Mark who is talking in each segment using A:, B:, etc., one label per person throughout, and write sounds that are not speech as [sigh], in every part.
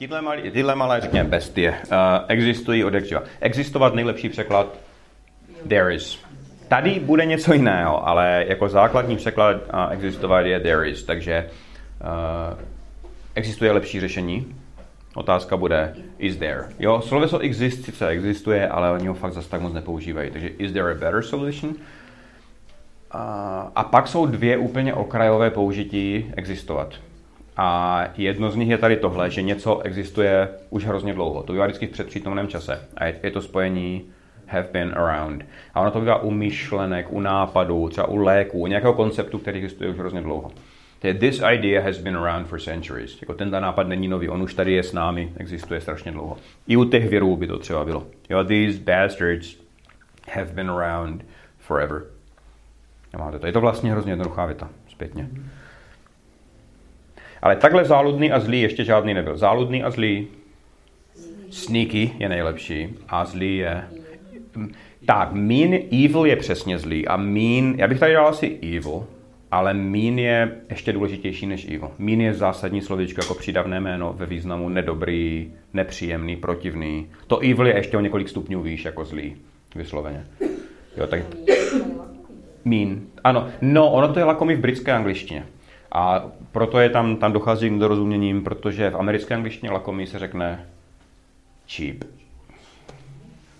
A: Tyhle malé, tyhle malé řekněme, bestie, uh, existují od jak Existovat nejlepší překlad there is. Tady bude něco jiného, ale jako základní překlad uh, existovat je there is, takže uh, existuje lepší řešení. Otázka bude, is there. Jo, sloveso exist sice existuje, ale oni ho fakt zase tak moc nepoužívají. Takže is there a better solution? A, a pak jsou dvě úplně okrajové použití existovat. A jedno z nich je tady tohle, že něco existuje už hrozně dlouho. To bývá vždycky v předpřítomném čase. A je, je to spojení have been around. A ono to bývá u myšlenek, u nápadů, třeba u léků, u nějakého konceptu, který existuje už hrozně dlouho. This idea has been around for centuries. Jako tento nápad není nový, on už tady je s námi, existuje strašně dlouho. I u těch virů by to třeba bylo. Jo, these bastards have been around forever. Máte to. Je to vlastně hrozně jednoduchá věta, zpětně. Ale takhle záludný a zlý ještě žádný nebyl. Záludný a zlý, sneaky je nejlepší a zlý je... Tak, mean, evil je přesně zlý a mean, já bych tady dal asi evil, ale mean je ještě důležitější než evil. Mean je zásadní slovíčko jako přídavné jméno ve významu nedobrý, nepříjemný, protivný. To evil je ještě o několik stupňů výš jako zlý, vysloveně. Jo, tak... Mean. Ano, no, ono to je lakomý v britské angličtině. A proto je tam, tam dochází k dorozuměním, protože v americké angličtině lakomý se řekne cheap.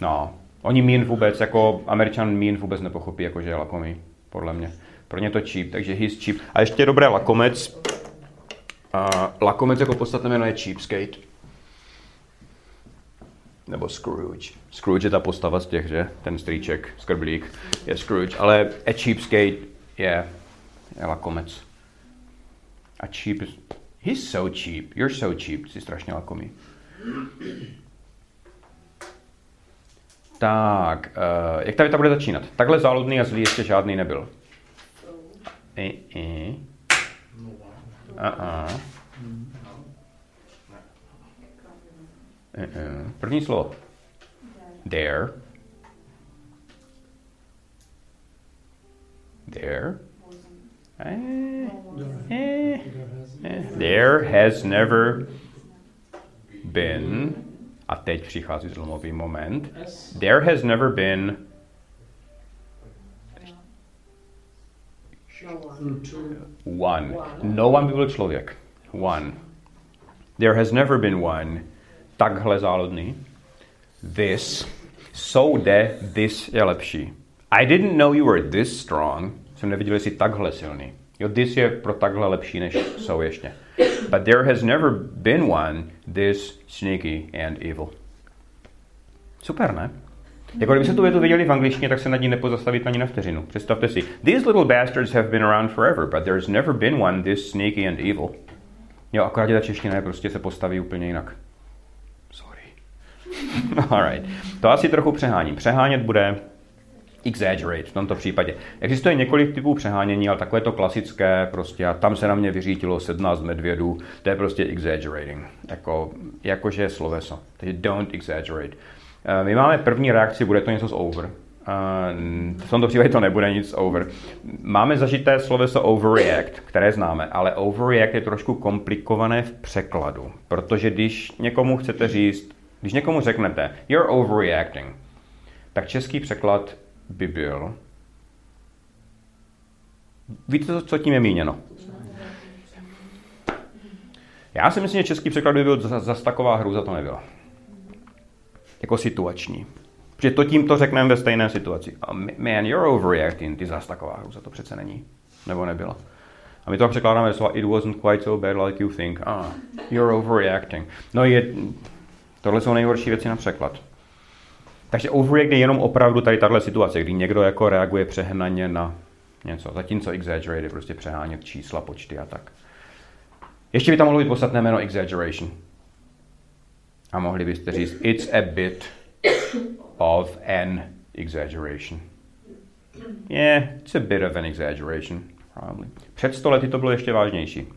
A: No, oni mean vůbec, jako američan mean vůbec nepochopí, jako že je lakomý, podle mě. Pro ně to cheap, takže he's cheap. A ještě dobré lakomec. A lakomec jako podstatné jméno je cheapskate. Nebo Scrooge. Scrooge je ta postava z těch, že? Ten strýček, skrblík je Scrooge. Ale a cheapskate je, je lakomec. A cheap. He's so cheap. You're so cheap. Jsi strašně lakomý. Tak, uh, jak ta věta bude začínat? Takhle záludný a zlý ještě žádný nebyl. I, i. Uh-uh. Uh-uh. První slovo. There. There. Eh, eh, eh. There has never been. A teď přichází zlomový moment. There has never been One. No one by byl člověk. One. There has never been one. Takhle záludný. This. So de, this je lepší. I didn't know you were this strong. Jsem neviděl, jsi takhle silný. Jo, this je pro takhle lepší než so ještě. But there has never been one this sneaky and evil. Super, ne? Jako kdybyste tu větu viděli v angličtině, tak se nad ní nepozastavit ani na vteřinu. Představte si, these little bastards have been around forever, but there's never been one this sneaky and evil. Jo, akorát ta čeština je prostě se postaví úplně jinak. Sorry. [laughs] Alright. To asi trochu přeháním. Přehánět bude exaggerate v tomto případě. Existuje několik typů přehánění, ale takové to klasické, prostě a tam se na mě vyřítilo 17 medvědů, to je prostě exaggerating, jako, jakože sloveso. Takže don't exaggerate. Eh, my máme první reakci, bude to něco z over. Eh, v tomto případě to nebude nic over. Máme zažité sloveso overreact, které známe, ale overreact je trošku komplikované v překladu, protože když někomu chcete říct, když někomu řeknete you're overreacting, tak český překlad by byl Víte, co tím je míněno? Já si myslím, že český překlad by byl zase zas taková hruza, to nebyla jako situační. Protože to tímto řekneme ve stejné situaci. Man, you're overreacting, ty zás taková hruza, to přece není. Nebo nebyla. A my to překládáme slova it wasn't quite so bad like you think. Ah, you're overreacting. No je, tohle jsou nejhorší věci na překlad. Takže overreact je jenom opravdu tady tahle situace, kdy někdo jako reaguje přehnaně na něco, zatímco exaggerate je prostě přehánět čísla, počty a tak. Ještě by tam mohlo být podstatné jméno exaggeration. A mohli byste říct, it's a bit of an exaggeration. Yeah, it's a bit of an exaggeration, probably. Před sto lety to bylo ještě vážnější.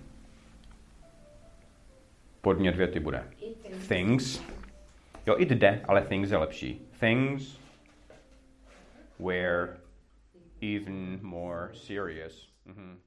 A: Podmět věty bude. Things. Jo, it jde, ale things je lepší. Things were even more serious. Mm-hmm.